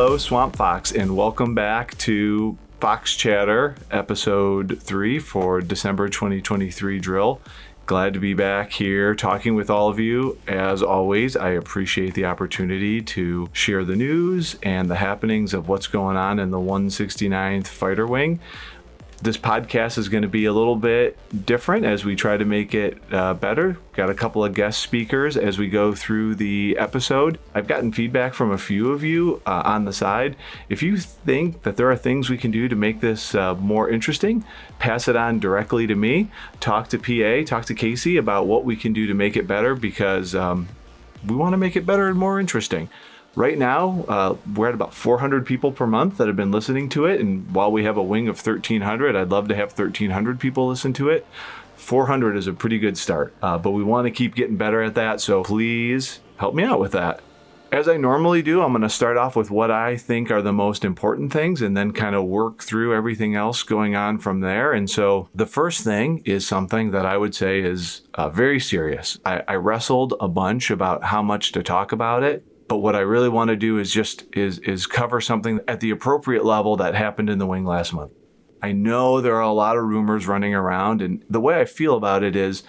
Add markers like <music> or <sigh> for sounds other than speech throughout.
Hello, Swamp Fox, and welcome back to Fox Chatter, episode three for December 2023 drill. Glad to be back here talking with all of you. As always, I appreciate the opportunity to share the news and the happenings of what's going on in the 169th Fighter Wing this podcast is going to be a little bit different as we try to make it uh, better. Got a couple of guest speakers as we go through the episode. I've gotten feedback from a few of you uh, on the side. If you think that there are things we can do to make this uh, more interesting, pass it on directly to me. Talk to PA, talk to Casey about what we can do to make it better because um, we want to make it better and more interesting. Right now, uh, we're at about 400 people per month that have been listening to it. And while we have a wing of 1,300, I'd love to have 1,300 people listen to it. 400 is a pretty good start, uh, but we want to keep getting better at that. So please help me out with that. As I normally do, I'm going to start off with what I think are the most important things and then kind of work through everything else going on from there. And so the first thing is something that I would say is uh, very serious. I, I wrestled a bunch about how much to talk about it. But what I really want to do is just is is cover something at the appropriate level that happened in the wing last month. I know there are a lot of rumors running around, and the way I feel about it is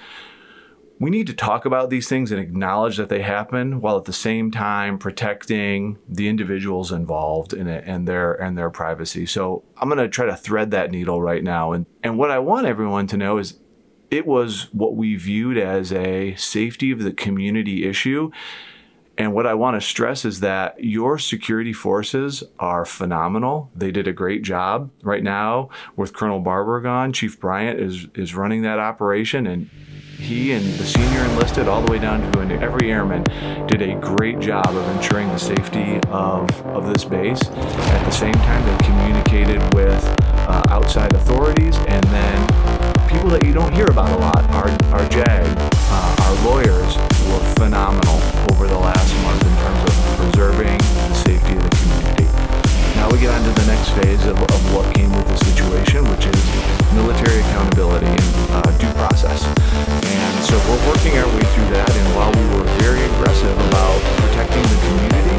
we need to talk about these things and acknowledge that they happen while at the same time protecting the individuals involved in it and their and their privacy. So I'm going to try to thread that needle right now and and what I want everyone to know is it was what we viewed as a safety of the community issue and what I want to stress is that your security forces are phenomenal. They did a great job right now with Colonel Barber gone. Chief Bryant is is running that operation and he and the senior enlisted all the way down to every airman did a great job of ensuring the safety of, of this base. At the same time, they communicated with uh, outside authorities and then people that you don't hear about a lot, our, our JAG, uh, our lawyers were phenomenal over the last month in terms of preserving the safety of the community. Now we get on to the next phase of, of what came with the situation, which is military accountability and uh, due process. And so we're working our way through that, and while we were very aggressive about protecting the community,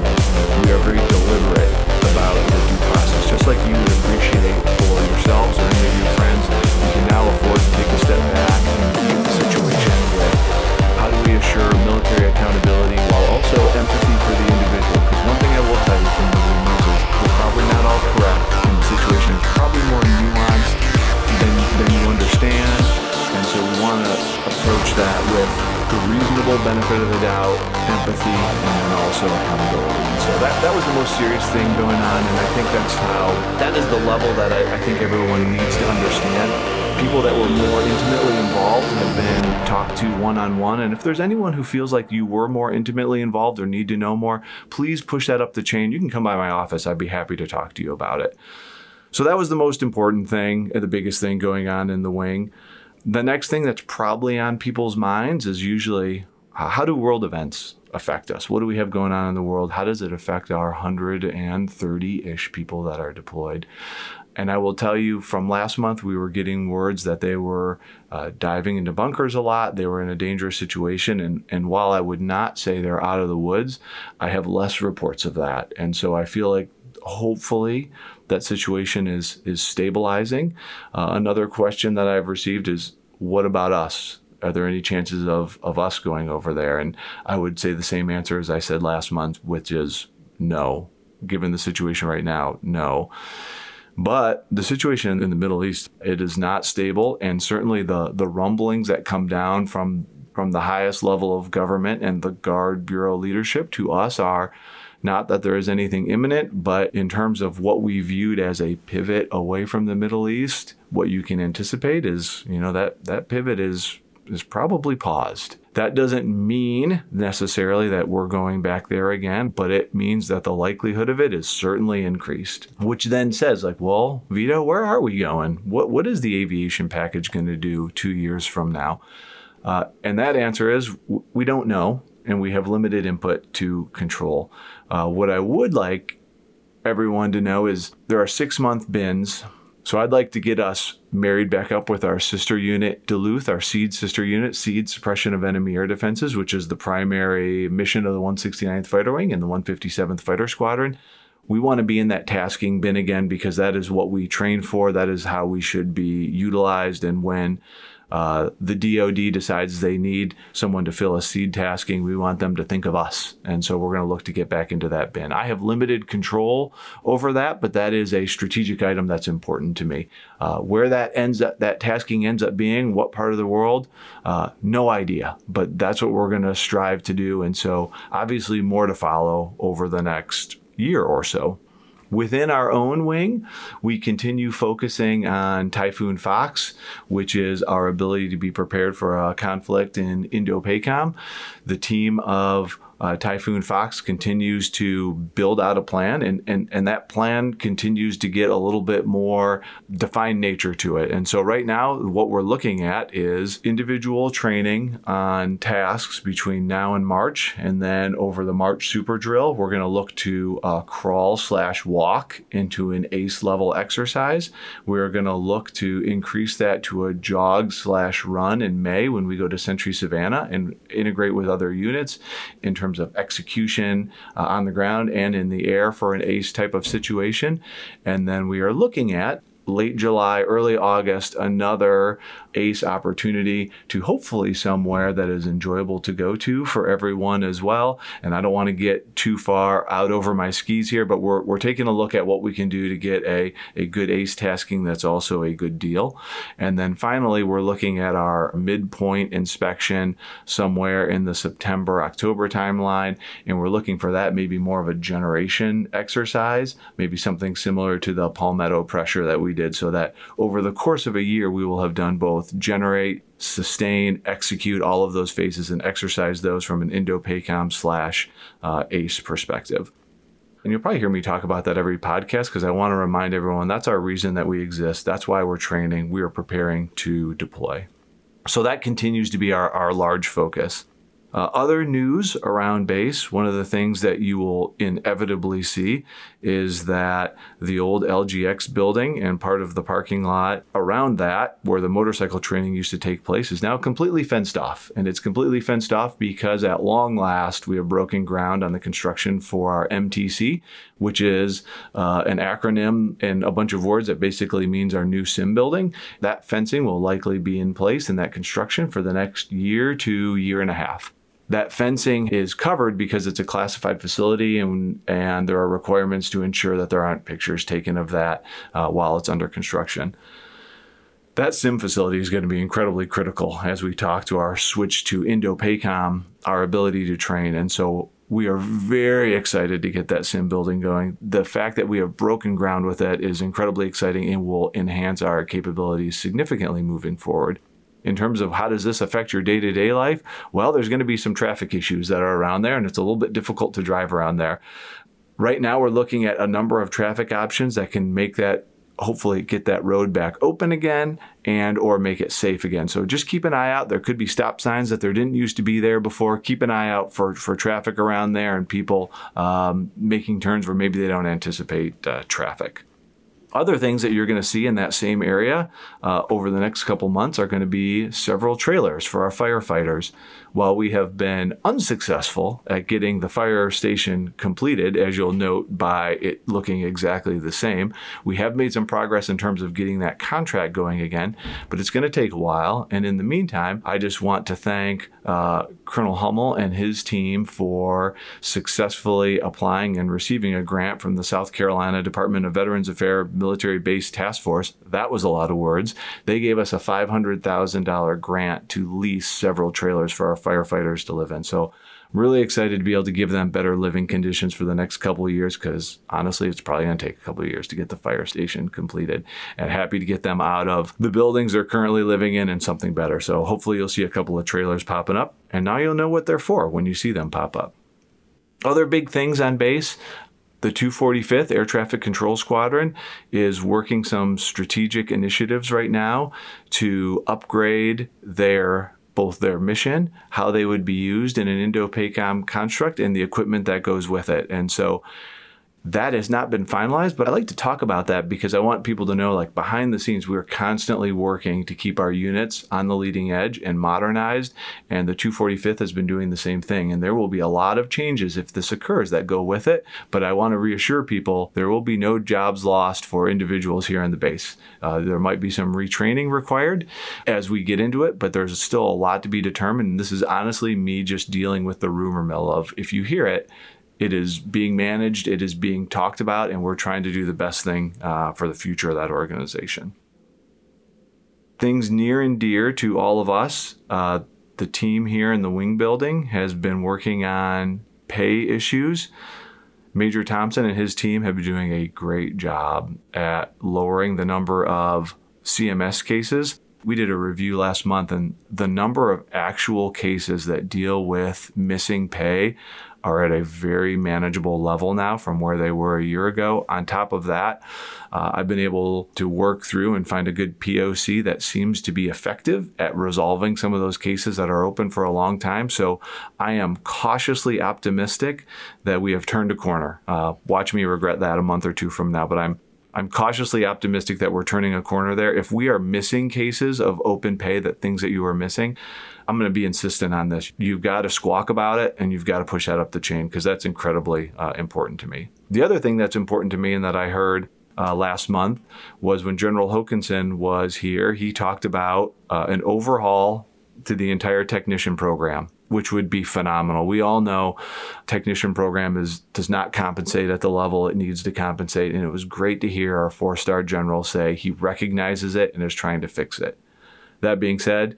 we are very deliberate about the due process, just like you would appreciate for yourselves or any of your accountability. And so that, that was the most serious thing going on, and I think that's how, that is the level that I, I think everyone needs to understand. People that were more intimately involved have been talked to one on one. And if there's anyone who feels like you were more intimately involved or need to know more, please push that up the chain. You can come by my office. I'd be happy to talk to you about it. So that was the most important thing, the biggest thing going on in the wing. The next thing that's probably on people's minds is usually how do world events affect us? What do we have going on in the world? How does it affect our 130 ish people that are deployed? And I will tell you from last month, we were getting words that they were uh, diving into bunkers a lot. They were in a dangerous situation. And, and while I would not say they're out of the woods, I have less reports of that. And so I feel like hopefully that situation is is stabilizing. Uh, another question that I've received is, what about us? Are there any chances of of us going over there? And I would say the same answer as I said last month, which is no. Given the situation right now, no. But the situation in the Middle East, it is not stable, and certainly the the rumblings that come down from from the highest level of government and the Guard Bureau leadership to us are not that there is anything imminent, but in terms of what we viewed as a pivot away from the Middle East, what you can anticipate is, you know, that that pivot is is probably paused. That doesn't mean necessarily that we're going back there again, but it means that the likelihood of it is certainly increased. Which then says, like, well, Vito, where are we going? What what is the aviation package going to do two years from now? Uh, and that answer is we don't know and we have limited input to control. Uh, what I would like everyone to know is there are six month bins. So I'd like to get us married back up with our sister unit, Duluth, our SEAD sister unit, SEAD Suppression of Enemy Air Defenses, which is the primary mission of the 169th Fighter Wing and the 157th Fighter Squadron. we want to be in that tasking bin again because that is what we train for. That is how we should be utilized. And when uh, the DoD decides they need someone to fill a SEAD tasking, we want them to think of us. And so we're going to look to get back into that bin. I have limited control over that, but that is a strategic item that's important to me. Uh, where that ends up, that tasking ends up being, what part of the world, uh, no idea. But that's what we're going to strive to do. And so obviously more to follow over the next year or so. Within our own wing, we continue focusing on Typhoon Fox, which is our ability to be prepared for a conflict in Indo-PACOM. The team of uh, Typhoon Fox continues to build out a plan, and, and, and that plan continues to get a little bit more defined nature to it. And so, right now, what we're looking at is individual training on tasks between now and March. And then over the March super drill, we're going to look to uh, crawl slash walk into an ACE level exercise. We're going to look to increase that to a jog slash run in May when we go to Sentry Savannah and integrate with other units in terms terms of execution uh, on the ground and in the air for an ACE type of situation. And then we are looking at late July, early August, another ACE opportunity to hopefully somewhere that is enjoyable to go to for everyone as well. And I don't want to get too far out over my skis here, but we're, we're taking a look at what we can do to get a, a good ACE tasking that's also a good deal. And then finally, we're looking at our midpoint inspection somewhere in the September, October timeline. And we're looking for that maybe more of a generation exercise, maybe something similar to the palmetto pressure that we did, so that over the course of a year, we will have done both both generate, sustain, execute all of those phases and exercise those from an Indo-PACOM slash uh, ACE perspective. And you'll probably hear me talk about that every podcast because I want to remind everyone that's our reason that we exist. That's why we're training. We are preparing to deploy. So that continues to be our, our large focus. Uh, other news around base, one of the things that you will inevitably see is that the old LGX building and part of the parking lot around that, where the motorcycle training used to take place, is now completely fenced off. And it's completely fenced off because at long last we have broken ground on the construction for our MTC, which is uh, an acronym and a bunch of words that basically means our new sim building. That fencing will likely be in place in that construction for the next year to year and a half that fencing is covered because it's a classified facility and, and there are requirements to ensure that there aren't pictures taken of that uh, while it's under construction. That sim facility is going to be incredibly critical as we talk to our switch to Indo-PACOM, our ability to train. And so we are very excited to get that sim building going. The fact that we have broken ground with it is incredibly exciting and will enhance our capabilities significantly moving forward in terms of how does this affect your day-to-day life? Well there's going to be some traffic issues that are around there and it's a little bit difficult to drive around there. Right now we're looking at a number of traffic options that can make that hopefully get that road back open again and or make it safe again. So just keep an eye out. There could be stop signs that there didn't used to be there before. Keep an eye out for for traffic around there and people um, making turns where maybe they don't anticipate uh, traffic other things that you're going to see in that same area uh, over the next couple months are going to be several trailers for our firefighters. While we have been unsuccessful at getting the fire station completed, as you'll note by it looking exactly the same, we have made some progress in terms of getting that contract going again, but it's going to take a while. And in the meantime, I just want to thank uh, Colonel Hummel and his team for successfully applying and receiving a grant from the South Carolina Department of Veterans Affairs Military Base Task Force. That was a lot of words. They gave us a $500,000 grant to lease several trailers for our firefighters to live in. So I'm really excited to be able to give them better living conditions for the next couple of years because honestly, it's probably going to take a couple of years to get the fire station completed. And happy to get them out of the buildings they're currently living in and something better. So hopefully, you'll see a couple of trailers popping up, and now you'll know what they're for when you see them pop up. Other big things on base. The 245th Air Traffic Control Squadron is working some strategic initiatives right now to upgrade their both their mission, how they would be used in an Indo-PACOM construct, and the equipment that goes with it. And so that has not been finalized, but I like to talk about that because I want people to know like behind the scenes, we're constantly working to keep our units on the leading edge and modernized. And the 245th has been doing the same thing. And there will be a lot of changes if this occurs that go with it. But I want to reassure people there will be no jobs lost for individuals here on the base. Uh, there might be some retraining required as we get into it, but there's still a lot to be determined. And this is honestly me just dealing with the rumor mill of if you hear it, it is being managed, it is being talked about, and we're trying to do the best thing uh, for the future of that organization. Things near and dear to all of us. Uh, the team here in the wing building has been working on pay issues. Major Thompson and his team have been doing a great job at lowering the number of CMS cases. We did a review last month, and the number of actual cases that deal with missing pay are at a very manageable level now from where they were a year ago. On top of that, uh, I've been able to work through and find a good POC that seems to be effective at resolving some of those cases that are open for a long time. So I am cautiously optimistic that we have turned a corner. Uh, watch me regret that a month or two from now, but I'm I'm cautiously optimistic that we're turning a corner there. If we are missing cases of open pay, that things that you are missing, I'm going to be insistent on this. You've got to squawk about it and you've got to push that up the chain because that's incredibly uh, important to me. The other thing that's important to me and that I heard uh, last month was when General Hokanson was here, he talked about uh, an overhaul to the entire technician program which would be phenomenal. We all know technician program is does not compensate at the level it needs to compensate and it was great to hear our four-star general say he recognizes it and is trying to fix it. That being said,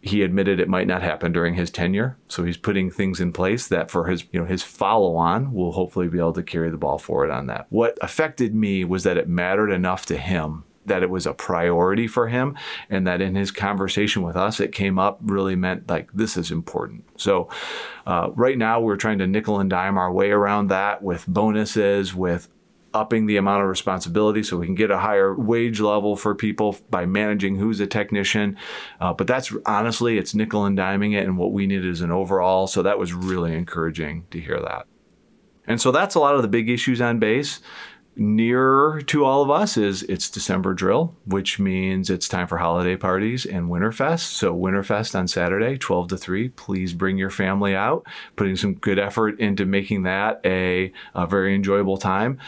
he admitted it might not happen during his tenure, so he's putting things in place that for his you know his follow on will hopefully be able to carry the ball forward on that. What affected me was that it mattered enough to him that it was a priority for him and that in his conversation with us it came up really meant like this is important so uh, right now we're trying to nickel and dime our way around that with bonuses with upping the amount of responsibility so we can get a higher wage level for people by managing who's a technician. Uh, but that's honestly, it's nickel and diming it, and what we need is an overall. So that was really encouraging to hear that. And so that's a lot of the big issues on base nearer to all of us is it's December drill, which means it's time for holiday parties and Winterfest. So Winterfest on Saturday, 12 to 3. Please bring your family out, putting some good effort into making that a, a very enjoyable time.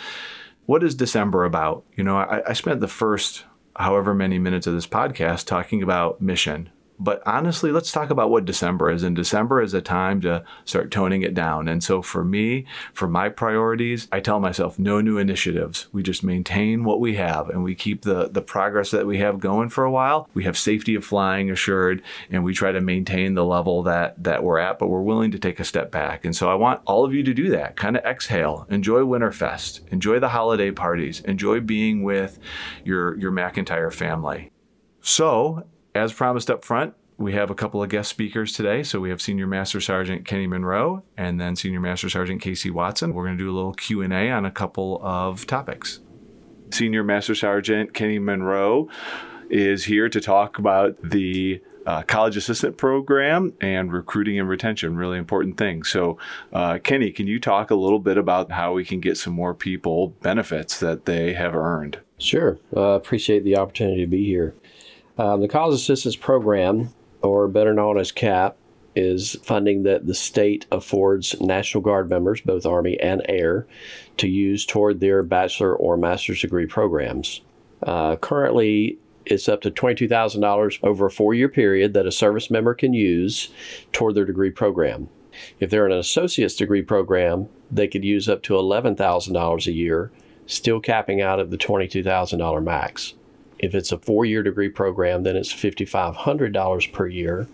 What is December about? You know, I, I spent the first however many minutes of this podcast talking about mission, but honestly, let's talk about what December is. And December is a time to start toning it down. And so for me, for my priorities, I tell myself no new initiatives. We just maintain what we have and we keep the, the progress that we have going for a while. We have safety of flying assured and we try to maintain the level that, that we're at, but we're willing to take a step back. And so I want all of you to do that. Kind of exhale, enjoy Winterfest, enjoy the holiday parties, enjoy being with your, your McEntire family. So, as promised up front, we have a couple of guest speakers today. So we have Senior Master Sergeant Kenny Monroe and then Senior Master Sergeant Casey Watson. We're going to do a little Q&A on a couple of topics. Senior Master Sergeant Kenny Monroe is here to talk about the uh, college assistant program and recruiting and retention, really important things. So, uh, Kenny, can you talk a little bit about how we can get some more people benefits that they have earned? Sure. Uh, appreciate the opportunity to be here. Um, the College Assistance Program, or better known as CAP, is funding that the state affords National Guard members, both Army and Air, to use toward their bachelor or master's degree programs. Uh, currently, it's up to $22,000 over a four year period that a service member can use toward their degree program. If they're in an associate's degree program, they could use up to $11,000 a year, still capping out at the $22,000 max. If it's a four year degree program, then it's $5,500 per year,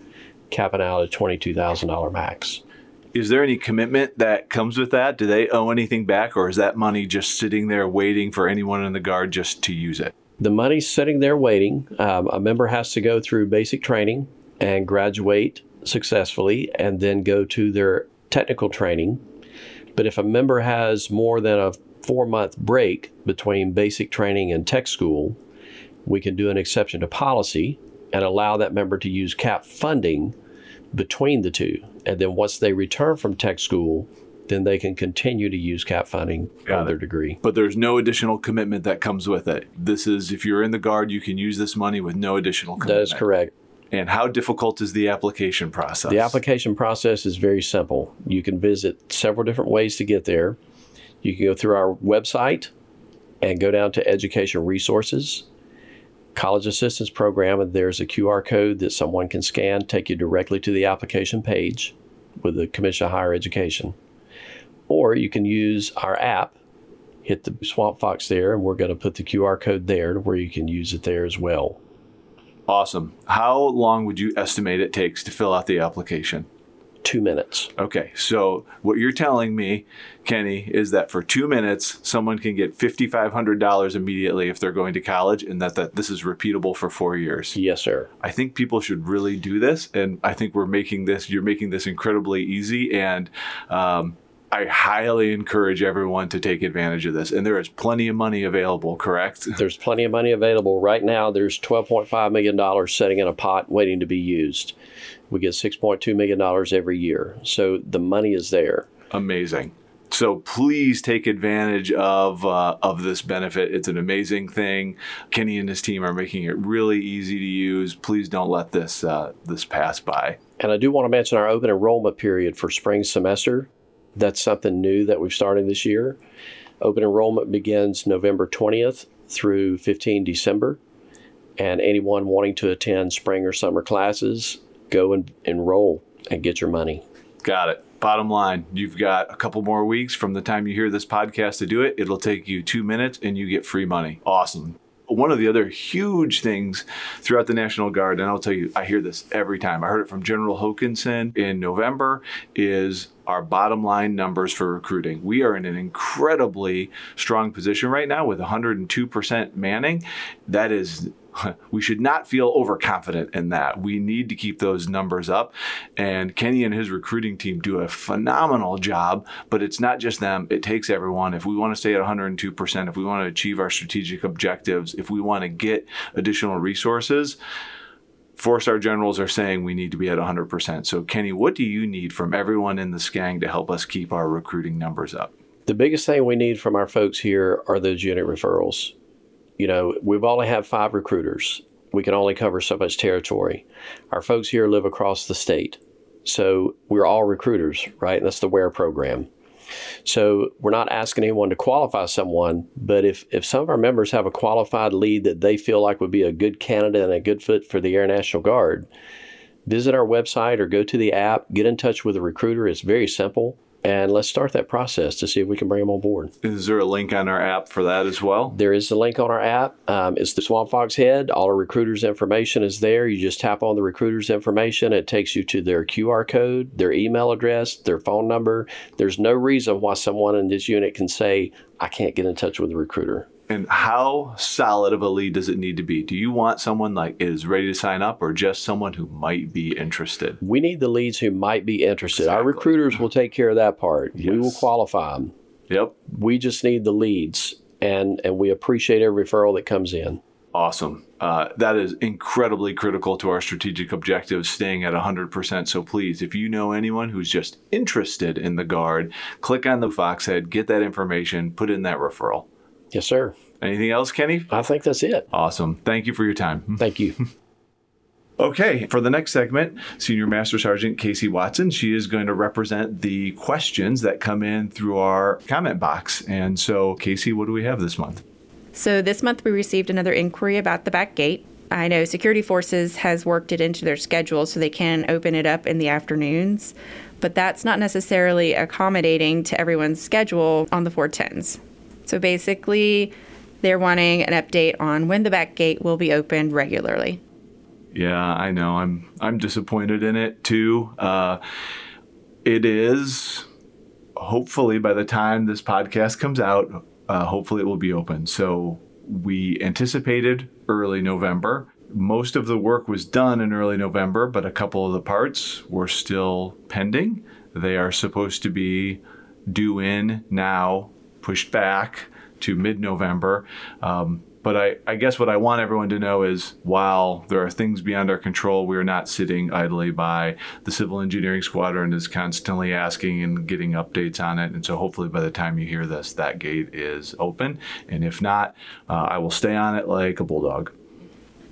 capping out at $22,000 max. Is there any commitment that comes with that? Do they owe anything back, or is that money just sitting there waiting for anyone in the Guard just to use it? The money's sitting there waiting. Um, a member has to go through basic training and graduate successfully and then go to their technical training. But if a member has more than a four month break between basic training and tech school, we can do an exception to policy and allow that member to use CAP funding between the two. And then once they return from tech school, then they can continue to use cap funding Got on their it. degree. But there's no additional commitment that comes with it. This is if you're in the guard, you can use this money with no additional commitment. That is correct. And how difficult is the application process? The application process is very simple. You can visit several different ways to get there. You can go through our website and go down to education resources, college assistance program, and there's a QR code that someone can scan, take you directly to the application page with the Commission of Higher Education. Or you can use our app, hit the Swamp Fox there, and we're going to put the QR code there to where you can use it there as well. Awesome. How long would you estimate it takes to fill out the application? Two minutes. Okay, so what you're telling me, Kenny, is that for two minutes, someone can get $5,500 immediately if they're going to college, and that, that this is repeatable for four years. Yes, sir. I think people should really do this, and I think we're making this. You're making this incredibly easy, and um, I highly encourage everyone to take advantage of this. And there is plenty of money available. Correct? <laughs> There's plenty of money available right now. There's 12.5 million dollars sitting in a pot waiting to be used. We get 6.2 million dollars every year, so the money is there. Amazing. So please take advantage of uh, of this benefit. It's an amazing thing. Kenny and his team are making it really easy to use. Please don't let this uh, this pass by. And I do want to mention our open enrollment period for spring semester. That's something new that we've started this year. Open enrollment begins November 20th through 15 December. And anyone wanting to attend spring or summer classes, go and enroll and get your money. Got it. Bottom line, you've got a couple more weeks from the time you hear this podcast to do it. It'll take you two minutes and you get free money. Awesome. One of the other huge things throughout the National Guard, and I'll tell you, I hear this every time. I heard it from General Hokanson in November, is our bottom line numbers for recruiting. We are in an incredibly strong position right now with 102% manning. That is <laughs> we should not feel overconfident in that. We need to keep those numbers up. And Kenny and his recruiting team do a phenomenal job, but it's not just them, it takes everyone. If we want to stay at 102%, if we want to achieve our strategic objectives, if we want to get additional resources, four star generals are saying we need to be at 100%. So, Kenny, what do you need from everyone in the SCANG to help us keep our recruiting numbers up? The biggest thing we need from our folks here are those unit referrals. You know, we've only have five recruiters. We can only cover so much territory. Our folks here live across the state. So we're all recruiters, right? That's the WARE program. So we're not asking anyone to qualify someone, but if, if some of our members have a qualified lead that they feel like would be a good candidate and a good fit for the Air National Guard, visit our website or go to the app, get in touch with a recruiter. It's very simple. And let's start that process to see if we can bring them on board. Is there a link on our app for that as well? There is a link on our app. Um, it's the Swamp Fox Head. All our recruiters' information is there. You just tap on the recruiter's information. It takes you to their QR code, their email address, their phone number. There's no reason why someone in this unit can say, I can't get in touch with the recruiter. And how solid of a lead does it need to be? Do you want someone like is ready to sign up or just someone who might be interested? We need the leads who might be interested. Our recruiters will take care of that part. We will qualify them. Yep. We just need the leads, and and we appreciate every referral that comes in. Awesome. Uh, that is incredibly critical to our strategic objectives, staying at 100%. So please, if you know anyone who's just interested in the Guard, click on the Foxhead, get that information, put in that referral. Yes, sir. Anything else, Kenny? I think that's it. Awesome. Thank you for your time. <laughs> Thank you. Okay, for the next segment, Senior Master Sergeant Casey Watson, she is going to represent the questions that come in through our comment box. And so, Casey, what do we have this month? So this month we received another inquiry about the back gate. I know Security Forces has worked it into their schedule so they can open it up in the afternoons, but that's not necessarily accommodating to everyone's schedule on the 410s. So basically, they're wanting an update on when the back gate will be opened regularly. Yeah, I know. I'm I'm disappointed in it too. Uh, it is hopefully by the time this podcast comes out, uh, hopefully it will be open. So we anticipated early November. Most of the work was done in early November, but a couple of the parts were still pending. They are supposed to be due in now, pushed back to mid November. Um, But I, I guess what I want everyone to know is while there are things beyond our control, we are not sitting idly by. The Civil Engineering Squadron is constantly asking and getting updates on it. And so hopefully by the time you hear this, that gate is open. And if not, uh, I will stay on it like a bulldog.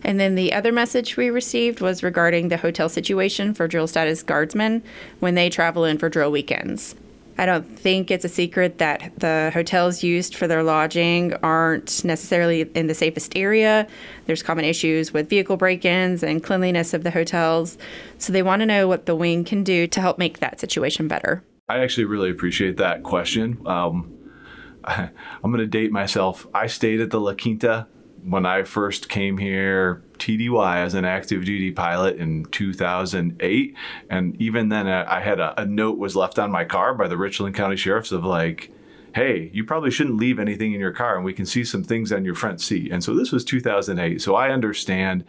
And then the other message we received was regarding the hotel situation for drill status guardsmen when they travel in for drill weekends. I don't think it's a secret that the hotels used for their lodging aren't necessarily in the safest area. There's common issues with vehicle break ins and cleanliness of the hotels. So they want to know what the wing can do to help make that situation better. I actually really appreciate that question. Um, <laughs> I'm going to date myself. I stayed at the La Quinta when I first came here, TDY as an active duty pilot in 2008, and even then I had a, a note was left on my car by the Richland County Sheriffs of like, hey, you probably shouldn't leave anything in your car, and we can see some things on your front seat. And so this was 2008. So I understand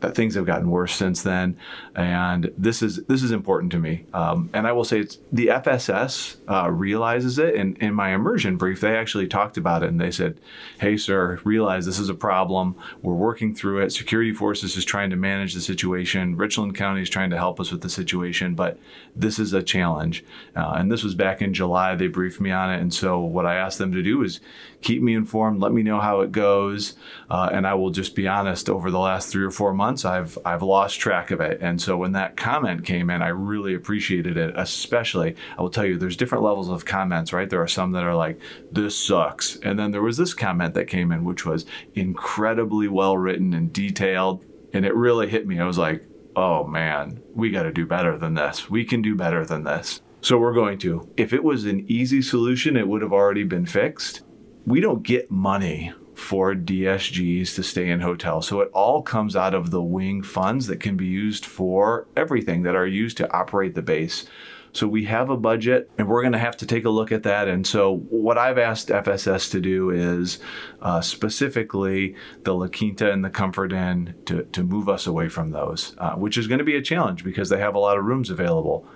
things have gotten worse since then, and this is this is important to me. Um, and I will say it's the FSS uh, realizes it. And in my immersion brief, they actually talked about it, and they said, "Hey, sir, realize this is a problem. We're working through it. Security Forces is trying to manage the situation. Richland County is trying to help us with the situation, but this is a challenge." Uh, and this was back in July. They briefed me on it, and so what I asked them to do is keep me informed, let me know how it goes, uh, and I will just be honest. Over the last three or four months, I've I've lost track of it, and so when that comment came in, I really appreciated it. Especially, I will tell you, there's different levels of comments, right? There are some that are like, "This sucks," and then there was this comment that came in, which was incredibly well written and detailed, and it really hit me. I was like, "Oh man, we got to do better than this. We can do better than this." So we're going to. If it was an easy solution, it would have already been fixed we don't get money for DSGs to stay in hotels. So it all comes out of the wing funds that can be used for everything that are used to operate the base. So we have a budget and we're going to have to take a look at that. And so what I've asked FSS to do is uh, specifically the La Quinta and the Comfort Inn to, to move us away from those, uh, which is going to be a challenge because they have a lot of rooms available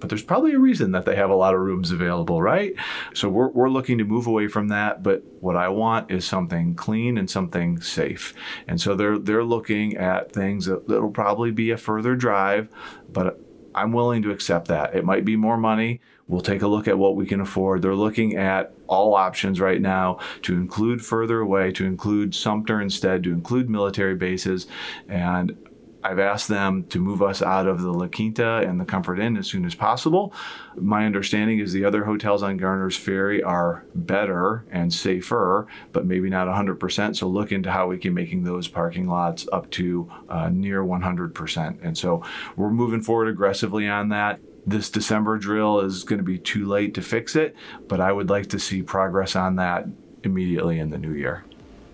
but there's probably a reason that they have a lot of rooms available, right? So we're, we're looking to move away from that. But what I want is something clean and something safe. And so they're they're looking at things that, that'll probably be a further drive, but I'm willing to accept that. It might be more money. We'll take a look at what we can afford. They're looking at all options right now to include further away, to include Sumter instead, to include military bases. And I've asked them to move us out of the La Quinta and the Comfort Inn as soon as possible. My understanding is the other hotels on Garner's Ferry are better and safer, but maybe not 100%. So look into how we can making those parking lots up to uh, near 100%. And so we're moving forward aggressively on that this December drill is going to be too late to fix it, but I would like to see progress on that immediately in the new year.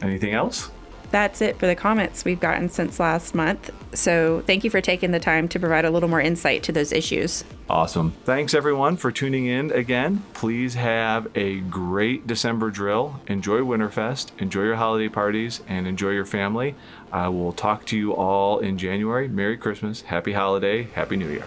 Anything else? That's it for the comments we've gotten since last month. So thank you for taking the time to provide a little more insight to those issues. Awesome. Thanks everyone for tuning in again. Please have a great December drill. Enjoy Winterfest, enjoy your holiday parties, and enjoy your family. I will talk to you all in January. Merry Christmas, Happy Holiday, Happy New Year.